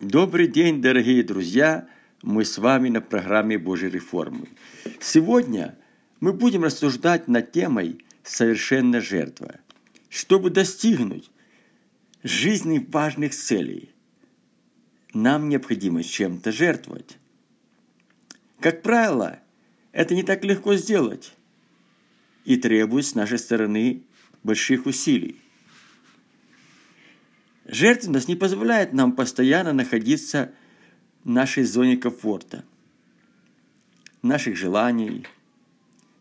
Добрый день, дорогие друзья! Мы с вами на программе Божьей реформы. Сегодня мы будем рассуждать над темой «Совершенная жертва». Чтобы достигнуть жизненных важных целей, нам необходимо чем-то жертвовать. Как правило, это не так легко сделать и требует с нашей стороны больших усилий. Жертвенность не позволяет нам постоянно находиться в нашей зоне комфорта, наших желаний,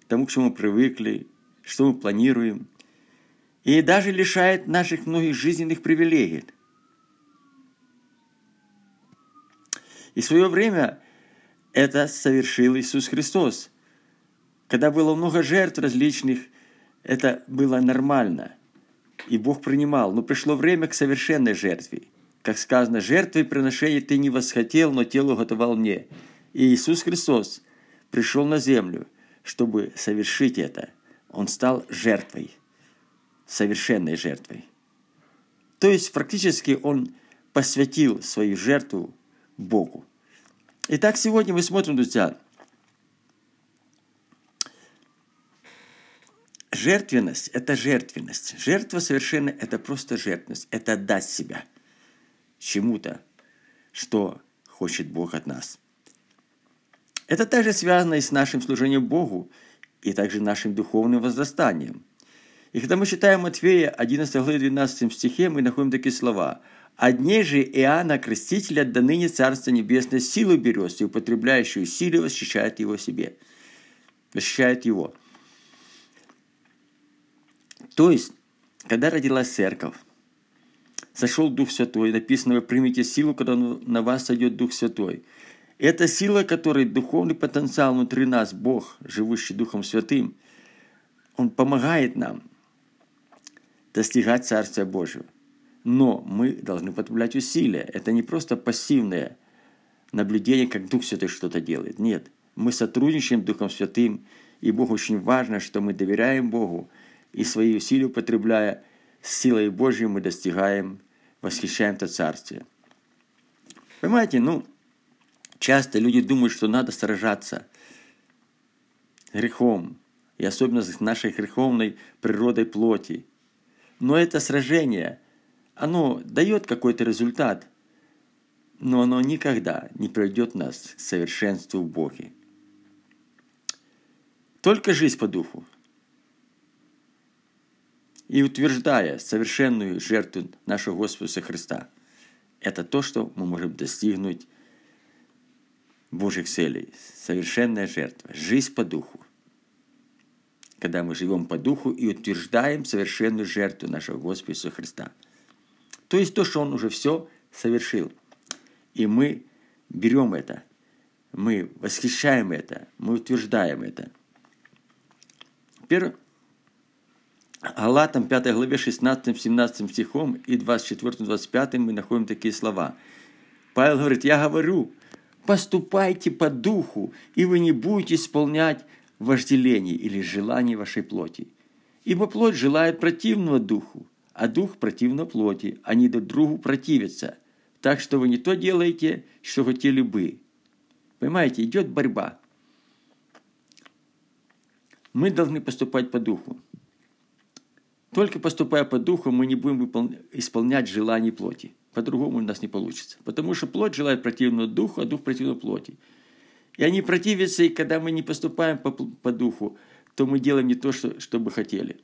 тому, к чему мы привыкли, что мы планируем, и даже лишает наших многих жизненных привилегий. И в свое время это совершил Иисус Христос. Когда было много жертв различных, это было нормально – и Бог принимал. Но пришло время к совершенной жертве. Как сказано, жертвой приношения ты не восхотел, но тело готовал мне. И Иисус Христос пришел на землю, чтобы совершить это. Он стал жертвой, совершенной жертвой. То есть практически он посвятил свою жертву Богу. Итак, сегодня мы смотрим, друзья, Жертвенность – это жертвенность. Жертва совершенно – это просто жертвенность. Это отдать себя чему-то, что хочет Бог от нас. Это также связано и с нашим служением Богу, и также нашим духовным возрастанием. И когда мы читаем Матфея 11 главе 12 стихе, мы находим такие слова. «Одни же Иоанна Крестителя до ныне Царство Небесное силу берет, и употребляющую силу восхищает его себе». Восхищает его – то есть, когда родилась церковь, сошел Дух Святой, написано, вы примите силу, когда на вас сойдет Дух Святой. Это сила, которой духовный потенциал внутри нас, Бог, живущий Духом Святым, Он помогает нам достигать Царствия Божьего. Но мы должны потреблять усилия. Это не просто пассивное наблюдение, как Дух Святой что-то делает. Нет, мы сотрудничаем с Духом Святым, и Богу очень важно, что мы доверяем Богу, и свои усилия употребляя, силой Божьей мы достигаем, восхищаем это царствие. Понимаете, ну, часто люди думают, что надо сражаться грехом, и особенно с нашей греховной природой плоти. Но это сражение, оно дает какой-то результат, но оно никогда не приведет нас к совершенству в Боге. Только жизнь по духу – и утверждая совершенную жертву нашего Господа Христа. Это то, что мы можем достигнуть Божьих целей. Совершенная жертва. Жизнь по духу. Когда мы живем по духу и утверждаем совершенную жертву нашего Господа Иисуса Христа. То есть то, что Он уже все совершил. И мы берем это, мы восхищаем это, мы утверждаем это. Первое, Галатам 5 главе 16-17 стихом и 24-25 мы находим такие слова. Павел говорит, я говорю, поступайте по духу, и вы не будете исполнять вожделений или желаний вашей плоти. Ибо плоть желает противного духу, а дух противно плоти. Они друг другу противятся. Так что вы не то делаете, что хотели бы. Понимаете, идет борьба. Мы должны поступать по духу. Только поступая по духу, мы не будем исполнять желания плоти. По-другому у нас не получится. Потому что плоть желает противного духу, а дух противного плоти. И они противятся, и когда мы не поступаем по, по духу, то мы делаем не то, что, что бы хотели.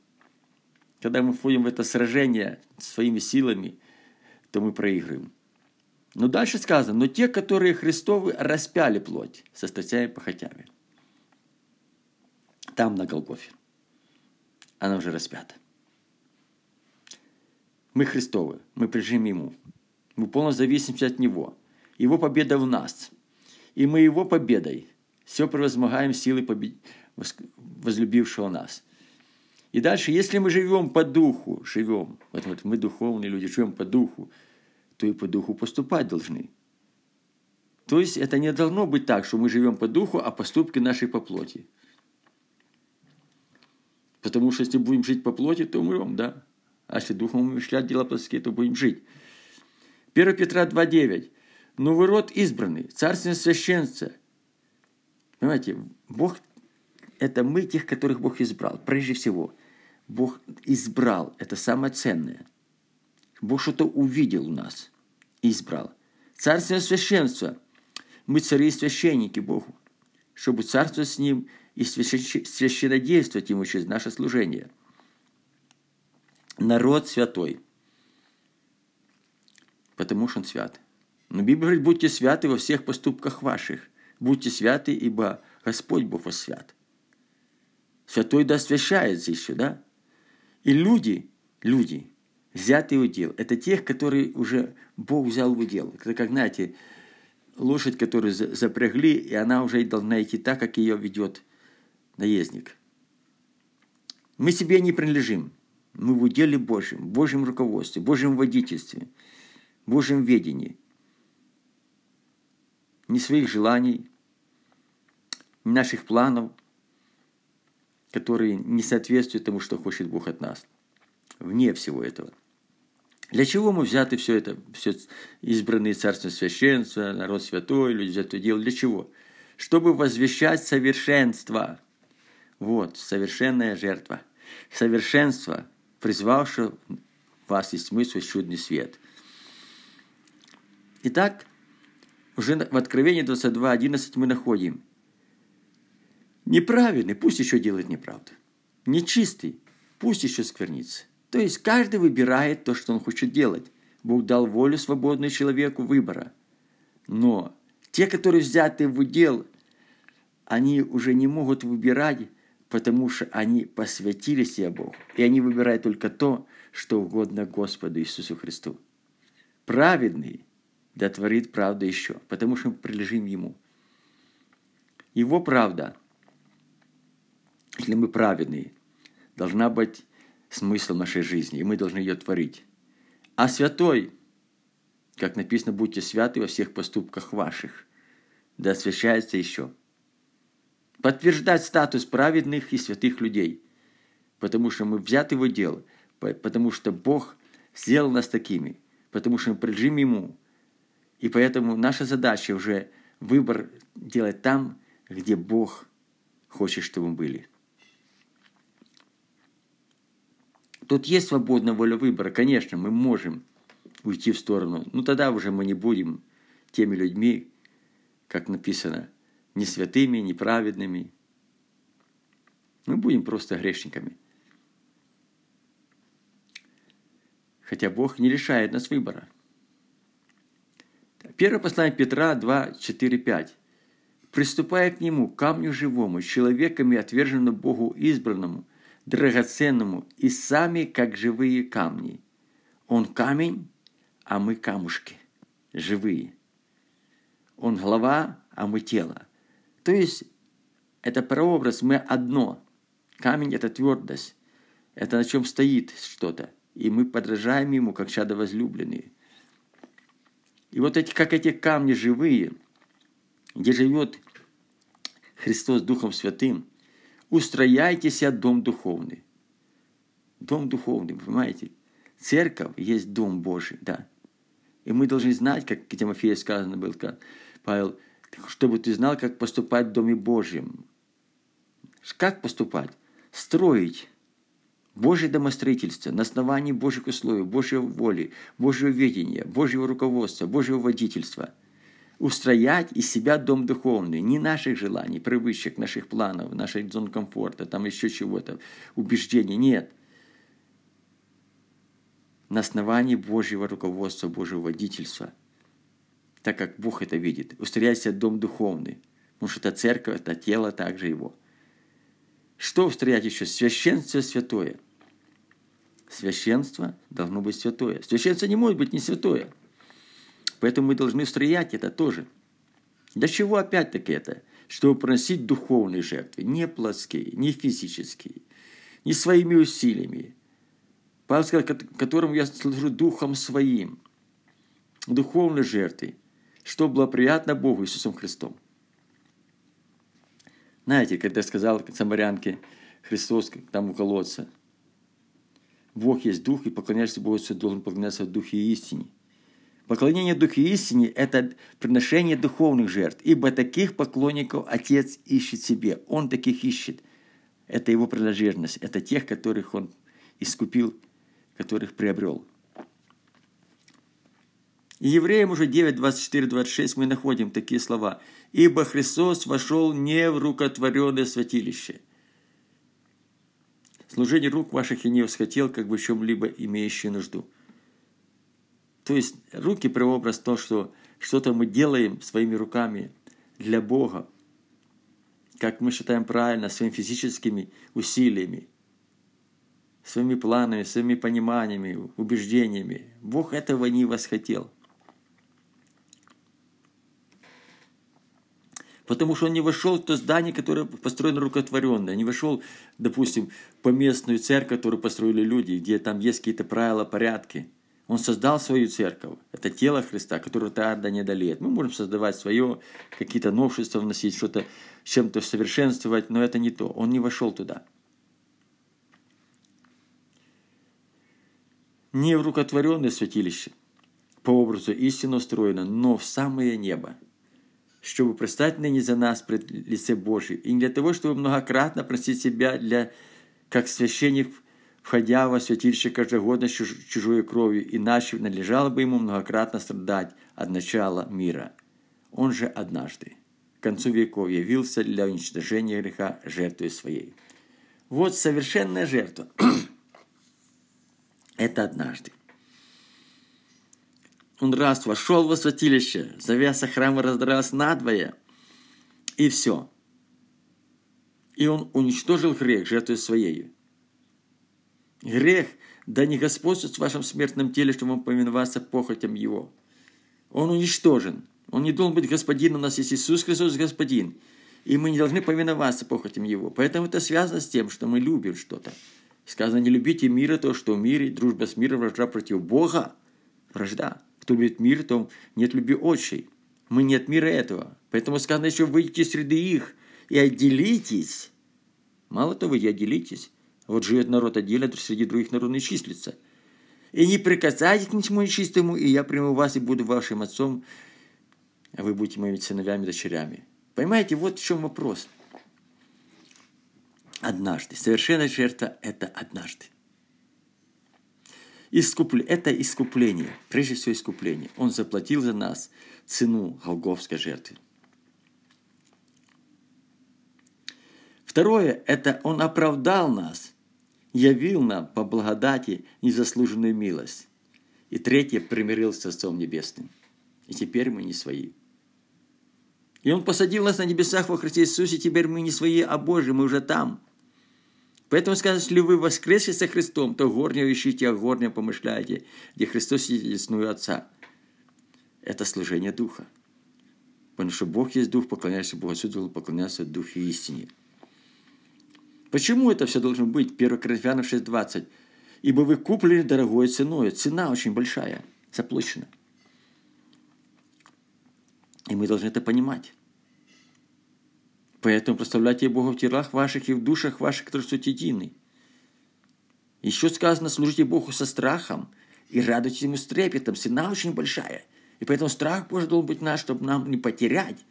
Когда мы входим в это сражение своими силами, то мы проигрываем. Но дальше сказано, но те, которые Христовы распяли плоть со страстями похотями. Там на Голгофе. Она уже распята. Мы Христовы, мы прижим Ему. Мы полностью зависимся от Него. Его победа в нас. И мы Его победой все превозмогаем силы побед... возлюбившего нас. И дальше, если мы живем по духу, живем, вот, вот мы духовные люди, живем по духу, то и по духу поступать должны. То есть это не должно быть так, что мы живем по духу, а поступки наши по плоти. Потому что если будем жить по плоти, то умрем, да? А если духом умышлять дела плотские, то будем жить. 1 Петра 2.9. Но вы род избранный, царственное священство. Понимаете, Бог – это мы, тех, которых Бог избрал. Прежде всего, Бог избрал, это самое ценное. Бог что-то увидел у нас и избрал. Царственное священство. Мы цари и священники Богу, чтобы царствовать с Ним и священнодействовать Ему через наше служение. Народ святой, потому что Он свят. Но Библия говорит, будьте святы во всех поступках ваших. Будьте святы, ибо Господь Бог вас свят. Святой да освящается еще, да? И люди, люди, взятые в удел, это тех, которые уже Бог взял в удел. Это как, знаете, лошадь, которую запрягли, и она уже должна идти так, как ее ведет наездник. Мы себе не принадлежим. Мы в уделе Божьем, Божьем руководстве, Божьем водительстве, Божьем ведении – ни своих желаний, ни наших планов, которые не соответствуют тому, что хочет Бог от нас. Вне всего этого. Для чего мы взяты все это, все избранные царство священства, народ святой, люди взятое дело, для чего? Чтобы возвещать совершенство. Вот, совершенная жертва. Совершенство, призвавшее вас из тьмы свой чудный свет. Итак, уже в Откровении 22.11 мы находим. Неправильный, пусть еще делает неправду. Нечистый, пусть еще сквернится. То есть каждый выбирает то, что он хочет делать. Бог дал волю свободную человеку выбора. Но те, которые взяты в удел, они уже не могут выбирать, потому что они посвятили себя Богу. И они выбирают только то, что угодно Господу Иисусу Христу. Праведный да творит правду еще, потому что мы прилежим Ему. Его правда, если мы праведные, должна быть смыслом нашей жизни, и мы должны ее творить. А святой, как написано, будьте святы во всех поступках ваших, да освящается еще. Подтверждать статус праведных и святых людей, потому что мы взяты в дело, потому что Бог сделал нас такими, потому что мы прилежим Ему, и поэтому наша задача уже выбор делать там, где Бог хочет, чтобы мы были. Тут есть свободная воля выбора. Конечно, мы можем уйти в сторону. Но тогда уже мы не будем теми людьми, как написано, не святыми, не праведными. Мы будем просто грешниками. Хотя Бог не лишает нас выбора – Первое послание Петра 2, 4, 5. «Приступая к нему, камню живому, человеками отверженному Богу избранному, драгоценному, и сами, как живые камни. Он камень, а мы камушки, живые. Он голова, а мы тело. То есть, это прообраз, мы одно. Камень – это твердость, это на чем стоит что-то. И мы подражаем ему, как чада возлюбленные. И вот эти, как эти камни живые, где живет Христос Духом Святым, устрояйте себя дом духовный. Дом духовный, понимаете? Церковь есть дом Божий, да. И мы должны знать, как Тимофею сказано было, Павел, чтобы ты знал, как поступать в Доме Божьем. Как поступать? Строить Божье домостроительство на основании Божьих условий, Божьей воли, Божьего видения, Божьего руководства, Божьего водительства. Устроять из себя дом духовный, не наших желаний, привычек, наших планов, нашей зон комфорта, там еще чего-то, убеждений, нет. На основании Божьего руководства, Божьего водительства, так как Бог это видит. Устроять себе дом духовный, потому что это церковь, это тело также его. Что устроять еще? Священство святое – Священство должно быть святое. Священство не может быть не святое. Поэтому мы должны строять это тоже. Для чего опять-таки это? Чтобы приносить духовные жертвы, не плотские, не физические, не своими усилиями. Павел сказал, которым я служу духом своим, духовной жертвой, что было приятно Богу Иисусом Христом. Знаете, когда сказал самарянке Христос там у колодца – Бог есть Дух, и поклоняешься Богу, ты должен поклоняться в Духе и истине. Поклонение Духу истине – это приношение духовных жертв, ибо таких поклонников Отец ищет себе. Он таких ищет. Это его принадлежность. Это тех, которых он искупил, которых приобрел. И Евреям уже 9, 24, 26 мы находим такие слова. «Ибо Христос вошел не в рукотворенное святилище». Служение рук ваших я не восхотел, как бы в чем-либо имеющие нужду – то есть руки прообраз то, что что-то мы делаем своими руками для Бога, как мы считаем правильно, своими физическими усилиями, своими планами, своими пониманиями, убеждениями. Бог этого не восхотел. Потому что он не вошел в то здание, которое построено рукотворенное. Не вошел, допустим, по местную церковь, которую построили люди, где там есть какие-то правила, порядки – он создал свою церковь. Это тело Христа, которое тогда не одолеет. Мы можем создавать свое, какие-то новшества вносить, что-то чем-то совершенствовать, но это не то. Он не вошел туда. Не в рукотворенное святилище, по образу истинно устроено, но в самое небо, чтобы предстать ныне за нас пред лице Божие, и не для того, чтобы многократно просить себя для, как священник входя во святилище каждогодно чужой кровью, иначе надлежало бы ему многократно страдать от начала мира. Он же однажды, к концу веков, явился для уничтожения греха жертвой своей. Вот совершенная жертва. Это однажды. Он раз вошел во святилище, завеса храма раздралась надвое, и все. И он уничтожил грех жертвой своей. Грех, да не господствует в вашем смертном теле, чтобы он повиноваться похотям его. Он уничтожен. Он не должен быть господином. У нас есть Иисус Христос Господин. И мы не должны повиноваться похотям Его. Поэтому это связано с тем, что мы любим что-то. Сказано, не любите мира, то, что в мире, дружба с миром, вражда против Бога. Вражда. Кто любит мир, то нет любви отчей. Мы нет мира этого. Поэтому сказано еще, выйдите среди их и отделитесь. Мало того, вы отделитесь. Вот живет народ отдельно, среди других народов числится. И не прикасайтесь к ничему нечистому, и я приму вас и буду вашим отцом, а вы будете моими сыновьями и дочерями. Понимаете, вот в чем вопрос. Однажды. Совершенная жертва – это однажды. Искупле... Это искупление, прежде всего искупление. Он заплатил за нас цену Голговской жертвы. Второе – это Он оправдал нас – явил нам по благодати незаслуженную милость. И третье, примирился с Отцом Небесным. И теперь мы не свои. И Он посадил нас на небесах во Христе Иисусе, теперь мы не свои, а Божьи, мы уже там. Поэтому сказано, если вы воскресли со Христом, то горнее ищите, а горнее помышляете, где Христос сидит десную Отца. Это служение Духа. Потому что Бог есть Дух, поклоняешься Богу, должен поклоняться Духу истине. Почему это все должно быть? 1 Коринфянам 6.20. «Ибо вы куплены дорогой ценой». Цена очень большая, заплачена. И мы должны это понимать. Поэтому прославляйте Бога в телах ваших и в душах ваших, которые суть едины. Еще сказано, служите Богу со страхом и радуйтесь Ему с трепетом. Цена очень большая. И поэтому страх Божий должен быть наш, чтобы нам не потерять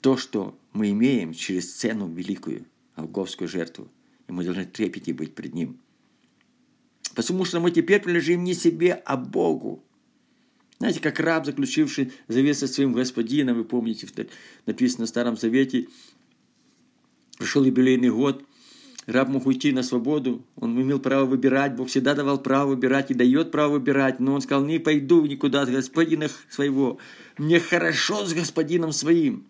то, что мы имеем через цену великую, Голговскую жертву. И мы должны трепете быть пред Ним. Потому что мы теперь принадлежим не себе, а Богу. Знаете, как раб, заключивший завет со своим господином, вы помните, написано в Старом Завете, пришел юбилейный год, раб мог уйти на свободу, он имел право выбирать, Бог всегда давал право выбирать и дает право выбирать, но он сказал, не пойду никуда от господина своего, мне хорошо с господином своим.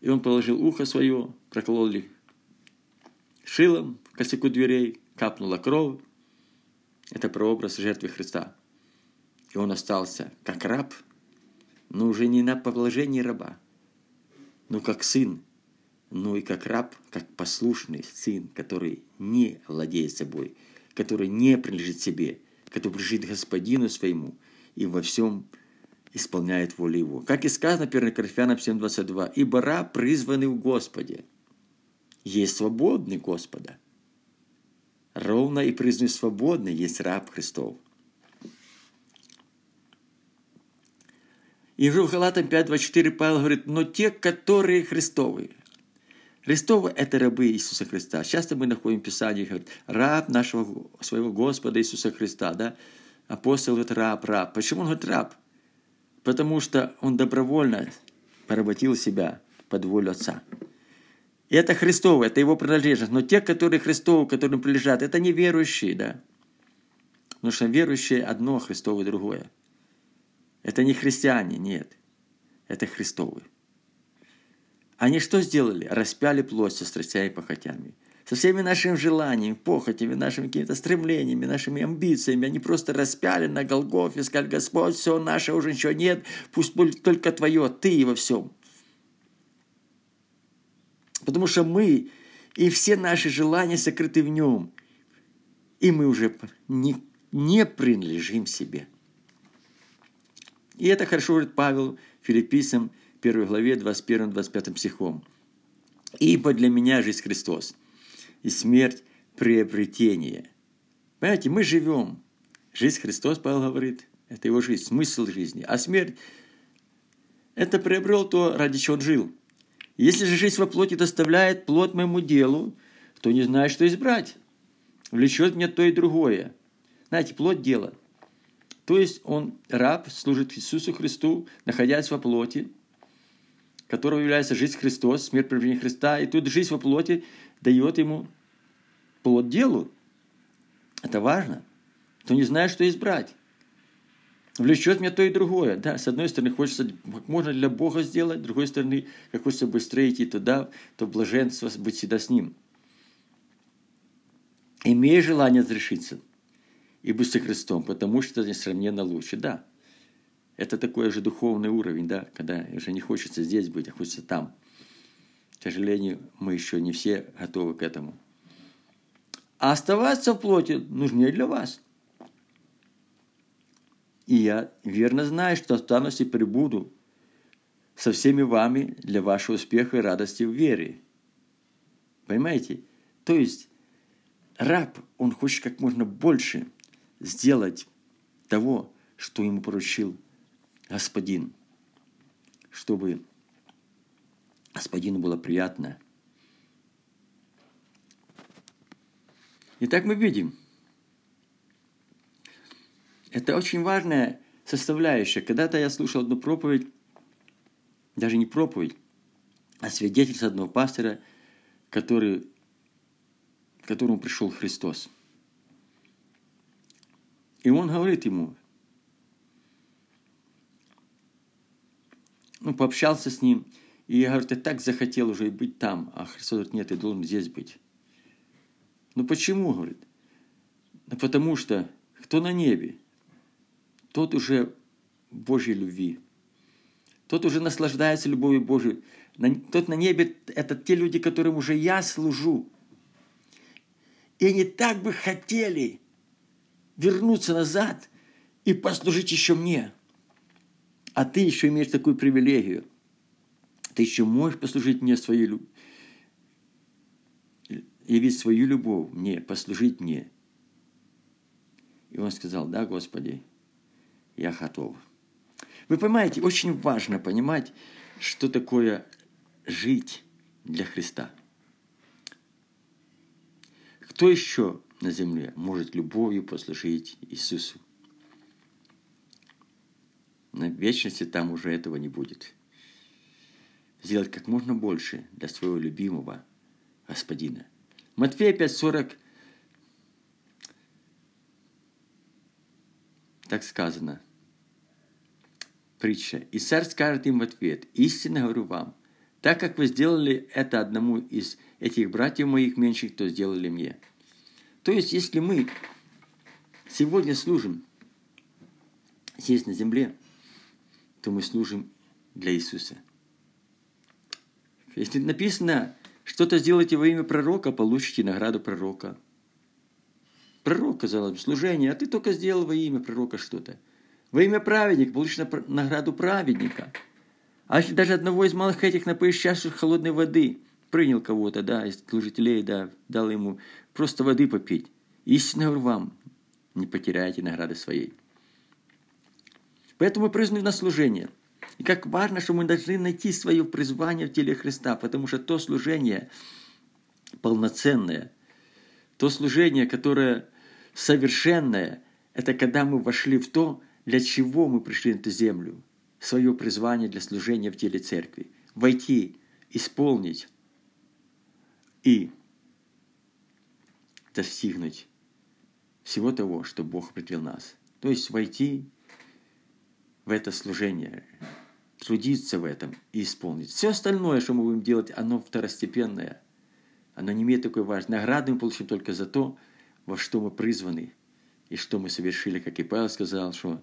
И он положил ухо свое, прокололи шилом косяку дверей, капнула кровь. Это прообраз жертвы Христа. И он остался как раб, но уже не на положении раба, но как сын, но и как раб, как послушный сын, который не владеет собой, который не принадлежит себе, который принадлежит господину своему и во всем исполняет волю Его. Как и сказано 1 Коринфянам 7.22, «Ибо раб призванный в Господе, есть свободный Господа. Ровно и признанный свободный есть раб Христов». И в Галатам 5.24 Павел говорит, но те, которые Христовы. Христовы – это рабы Иисуса Христа. Часто мы находим в Писании, говорит, раб нашего, своего Господа Иисуса Христа, да? Апостол говорит, раб, раб. Почему он говорит раб? Потому что он добровольно поработил себя под волю Отца. И это Христово, это его принадлежность. Но те, которые Христовы, которым принадлежат, это не верующие, да? Потому что верующие одно, а Христовое другое. Это не христиане, нет. Это Христовые. Они что сделали? Распяли плоть со страстями и похотями. Со всеми нашими желаниями, похотями, нашими какими-то стремлениями, нашими амбициями. Они просто распяли на Голгофе, сказали, Господь, все наше уже ничего нет, пусть будет только Твое, Ты и во всем. Потому что мы и все наши желания сокрыты в Нем. И мы уже не, не принадлежим себе. И это хорошо говорит Павел Филиппийцам, 1 главе, 21-25 стихом. «Ибо для меня жизнь Христос, и смерть – приобретение». Понимаете, мы живем. Жизнь Христос, Павел говорит, это его жизнь, смысл жизни. А смерть – это приобрел то, ради чего он жил. Если же жизнь во плоти доставляет плод моему делу, то не знаю, что избрать. Влечет мне то и другое. Знаете, плод дела – то есть он, раб, служит Иисусу Христу, находясь во плоти, которого является жизнь Христос, смерть приближения Христа. И тут жизнь во плоти дает ему плод делу. Это важно. То не знает, что избрать. Влечет меня то и другое. Да, с одной стороны, хочется как можно для Бога сделать, с другой стороны, хочется быстрее идти туда, то блаженство быть всегда с Ним. Имея желание разрешиться – и со Христом, потому что несравненно лучше. Да, это такой же духовный уровень, да, когда уже не хочется здесь быть, а хочется там. К сожалению, мы еще не все готовы к этому. А оставаться в плоти нужнее для вас. И я верно знаю, что останусь и прибуду со всеми вами для вашего успеха и радости в вере. Понимаете? То есть раб, он хочет как можно больше – сделать того, что ему поручил Господин, чтобы Господину было приятно. Итак, мы видим, это очень важная составляющая. Когда-то я слушал одну проповедь, даже не проповедь, а свидетельство одного пастора, который, к которому пришел Христос – и он говорит ему, ну, пообщался с ним, и я говорю, ты так захотел уже быть там, а Христос говорит, нет, ты должен здесь быть. Ну почему, говорит? Ну потому что кто на небе, тот уже Божьей любви. Тот уже наслаждается любовью Божией. Тот на небе – это те люди, которым уже я служу. И они так бы хотели, вернуться назад и послужить еще мне. А ты еще имеешь такую привилегию. Ты еще можешь послужить мне свою явить свою любовь мне, послужить мне. И он сказал, да, Господи, я готов. Вы понимаете, очень важно понимать, что такое жить для Христа. Кто еще на земле может любовью послужить Иисусу. На вечности там уже этого не будет. Сделать как можно больше для своего любимого Господина. Матфея 5.40 так сказано. Притча. И царь скажет им в ответ, истинно говорю вам, так как вы сделали это одному из этих братьев моих меньших, то сделали мне. То есть, если мы сегодня служим здесь на земле, то мы служим для Иисуса. Если написано, что-то сделайте во имя пророка, получите награду пророка. Пророк, казалось бы, служение, а ты только сделал во имя пророка что-то. Во имя праведника получишь награду праведника. А если даже одного из малых этих напоишь чашу холодной воды, принял кого-то, да, из служителей, да, дал ему просто воды попить. Истинно вам, не потеряйте награды своей. Поэтому мы призваны на служение. И как важно, что мы должны найти свое призвание в теле Христа, потому что то служение полноценное, то служение, которое совершенное, это когда мы вошли в то, для чего мы пришли на эту землю, свое призвание для служения в теле церкви. Войти, исполнить и достигнуть всего того, что Бог определил нас. То есть войти в это служение, трудиться в этом и исполнить. Все остальное, что мы будем делать, оно второстепенное. Оно не имеет такой важности. Награды мы получим только за то, во что мы призваны и что мы совершили, как и Павел сказал, что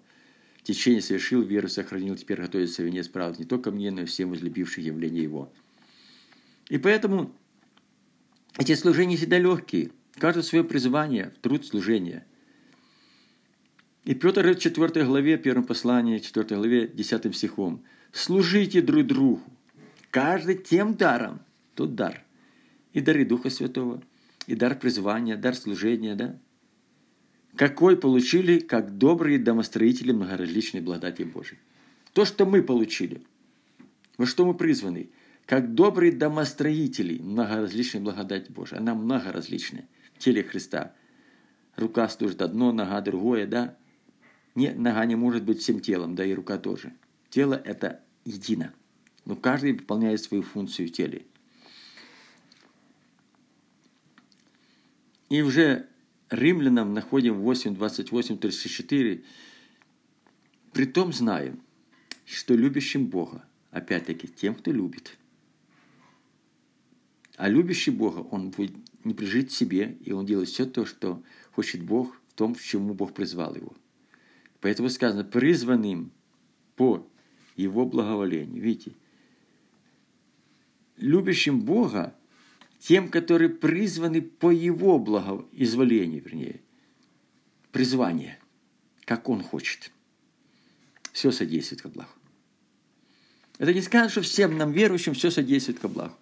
течение совершил, веру сохранил, теперь готовится венец правды не только мне, но и всем возлюбивших явление Его. И поэтому эти служения всегда легкие. Каждое свое призвание труд служения. И Петр в 4 главе, первом послании, 4 главе, 10 стихом. «Служите друг другу, каждый тем даром, тот дар, и дары Духа Святого, и дар призвания, дар служения, да? Какой получили, как добрые домостроители многоразличной благодати Божией. То, что мы получили, во что мы призваны, как добрые домостроители многоразличной благодати Божией. Она многоразличная в теле Христа. Рука служит одно, нога другое, да? Не, нога не может быть всем телом, да и рука тоже. Тело – это едино. Но каждый выполняет свою функцию в теле. И уже римлянам находим 8, 28, 34. Притом знаем, что любящим Бога, опять-таки тем, кто любит. А любящий Бога, он будет не прижить себе, и он делает все то, что хочет Бог в том, к чему Бог призвал его. Поэтому сказано, призванным по его благоволению. Видите, любящим Бога тем, которые призваны по Его благоизволению, вернее, призвание, как Он хочет. Все содействует ко благу. Это не скажет, что всем нам верующим все содействует ко благу.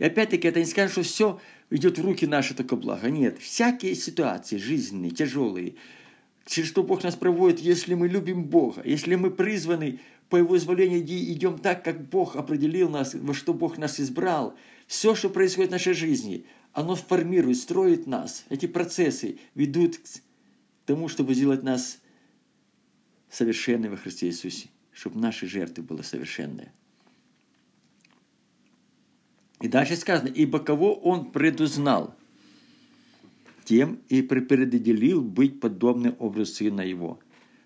И опять-таки это не скажет, что все идет в руки наши только благо. Нет, всякие ситуации жизненные, тяжелые, через что Бог нас проводит, если мы любим Бога, если мы призваны по Его изволению идем так, как Бог определил нас, во что Бог нас избрал – все, что происходит в нашей жизни, оно формирует, строит нас. Эти процессы ведут к тому, чтобы сделать нас совершенными во Христе Иисусе, чтобы наши жертвы были совершенные. И дальше сказано, ибо кого он предузнал, тем и предопределил быть подобным образу сына его,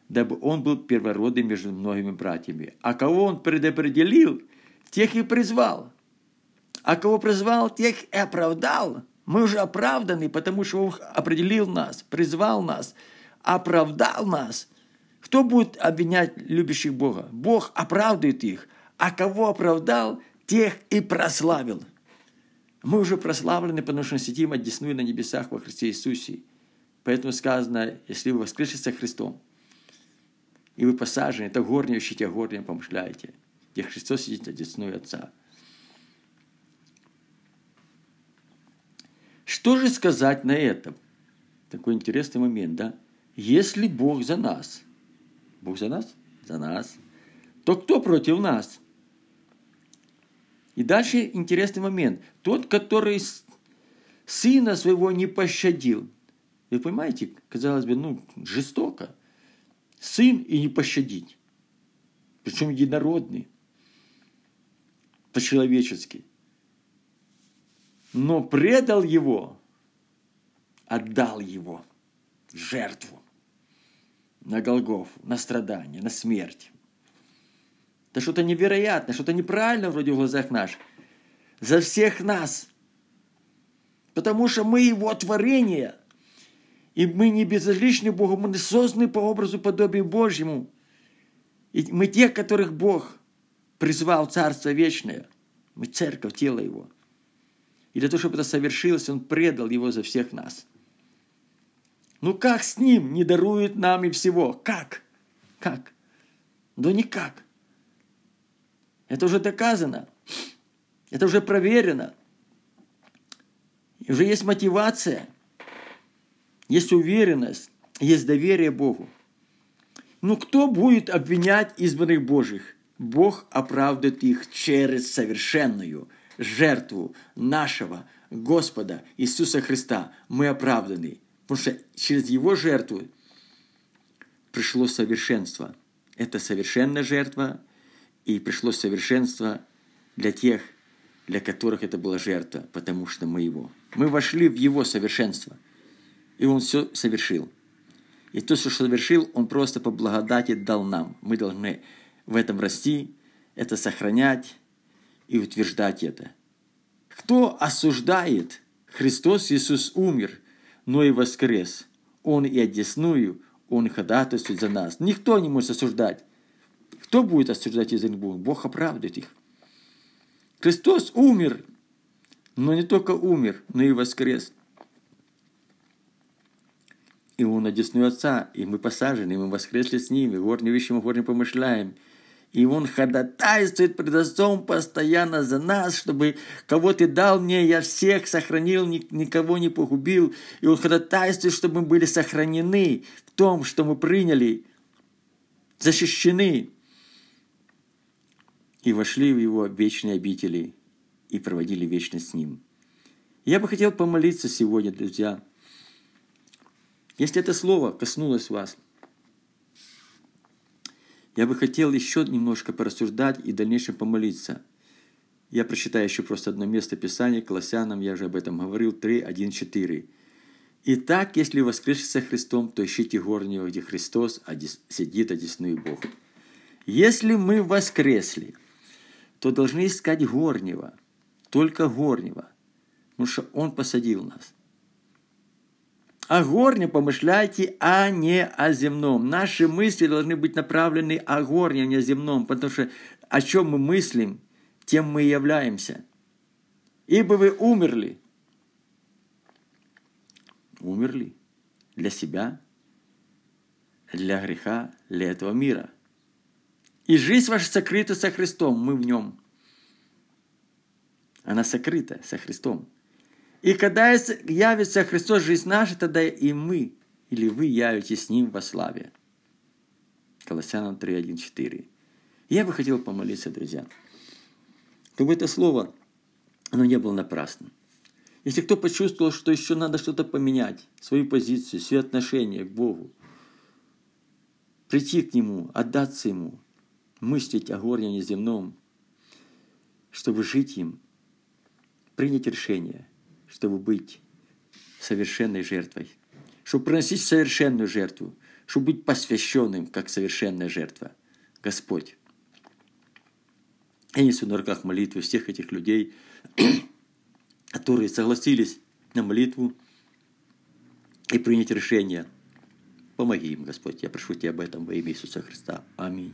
дабы он был первородным между многими братьями. А кого он предопределил, тех и призвал – а кого призвал, тех и оправдал. Мы уже оправданы, потому что Он определил нас, призвал нас, оправдал нас. Кто будет обвинять любящих Бога? Бог оправдывает их. А кого оправдал, тех и прославил. Мы уже прославлены, потому что сидим одесную на небесах во Христе Иисусе. Поэтому сказано, если вы воскресли со Христом, и вы посажены, то горнее ищите, горнее помышляете, где Христос сидит одесную Отца. Что же сказать на этом? Такой интересный момент, да? Если Бог за нас, Бог за нас? За нас. То кто против нас? И дальше интересный момент. Тот, который сына своего не пощадил. Вы понимаете, казалось бы, ну, жестоко. Сын и не пощадить. Причем единородный. По-человечески но предал его, отдал его жертву на Голгофу, на страдания, на смерть. Это что-то невероятное, что-то неправильно вроде в глазах наших. За всех нас. Потому что мы его творение. И мы не безразличны Богу, мы созданы по образу подобию Божьему. И мы те, которых Бог призвал в Царство Вечное. Мы церковь, тело Его. И для того, чтобы это совершилось, Он предал Его за всех нас. Ну как с Ним не дарует нам и всего? Как? Как? Да никак. Это уже доказано. Это уже проверено. И уже есть мотивация, есть уверенность, есть доверие Богу. Ну кто будет обвинять избранных Божьих? Бог оправдывает их через совершенную жертву нашего Господа Иисуса Христа. Мы оправданы. Потому что через Его жертву пришло совершенство. Это совершенная жертва, и пришло совершенство для тех, для которых это была жертва, потому что мы Его. Мы вошли в Его совершенство, и Он все совершил. И то, что совершил, Он просто по благодати дал нам. Мы должны в этом расти, это сохранять и утверждать это. Кто осуждает? Христос Иисус умер, но и воскрес. Он и одесную, Он ходатайствует за нас. Никто не может осуждать. Кто будет осуждать Бога? Бог оправдывает их. Христос умер, но не только умер, но и воскрес. И Он одесную Отца, и мы посажены, и мы воскресли с Ним, и горние вещи мы горне помышляем – и Он ходатайствует пред Отцом постоянно за нас, чтобы кого Ты дал мне, я всех сохранил, никого не погубил. И Он ходатайствует, чтобы мы были сохранены в том, что мы приняли, защищены и вошли в Его вечные обители и проводили вечность с Ним. Я бы хотел помолиться сегодня, друзья. Если это слово коснулось вас – я бы хотел еще немножко порассуждать и в дальнейшем помолиться. Я прочитаю еще просто одно место Писания, Колоссянам, я уже об этом говорил, 3, 1, 4. «Итак, если воскресли со Христом, то ищите горнего, где Христос сидит, одесную Бога. Если мы воскресли, то должны искать горнего, только горнего, потому что Он посадил нас о горне помышляйте, а не о земном. Наши мысли должны быть направлены о горне, а не о земном, потому что о чем мы мыслим, тем мы и являемся. Ибо вы умерли. Умерли для себя, для греха, для этого мира. И жизнь ваша сокрыта со Христом, мы в нем. Она сокрыта со Христом. И когда явится Христос жизнь наша, тогда и мы, или вы явитесь с Ним во славе. Колоссянам 3, 1, 4. Я бы хотел помолиться, друзья, чтобы это слово, оно не было напрасным. Если кто почувствовал, что еще надо что-то поменять, свою позицию, свои отношения к Богу, прийти к Нему, отдаться Ему, мыслить о горне неземном, чтобы жить им, принять решение – чтобы быть совершенной жертвой, чтобы приносить совершенную жертву, чтобы быть посвященным, как совершенная жертва. Господь. Я несу на руках молитвы всех этих людей, которые согласились на молитву и принять решение. Помоги им, Господь. Я прошу Тебя об этом во имя Иисуса Христа. Аминь.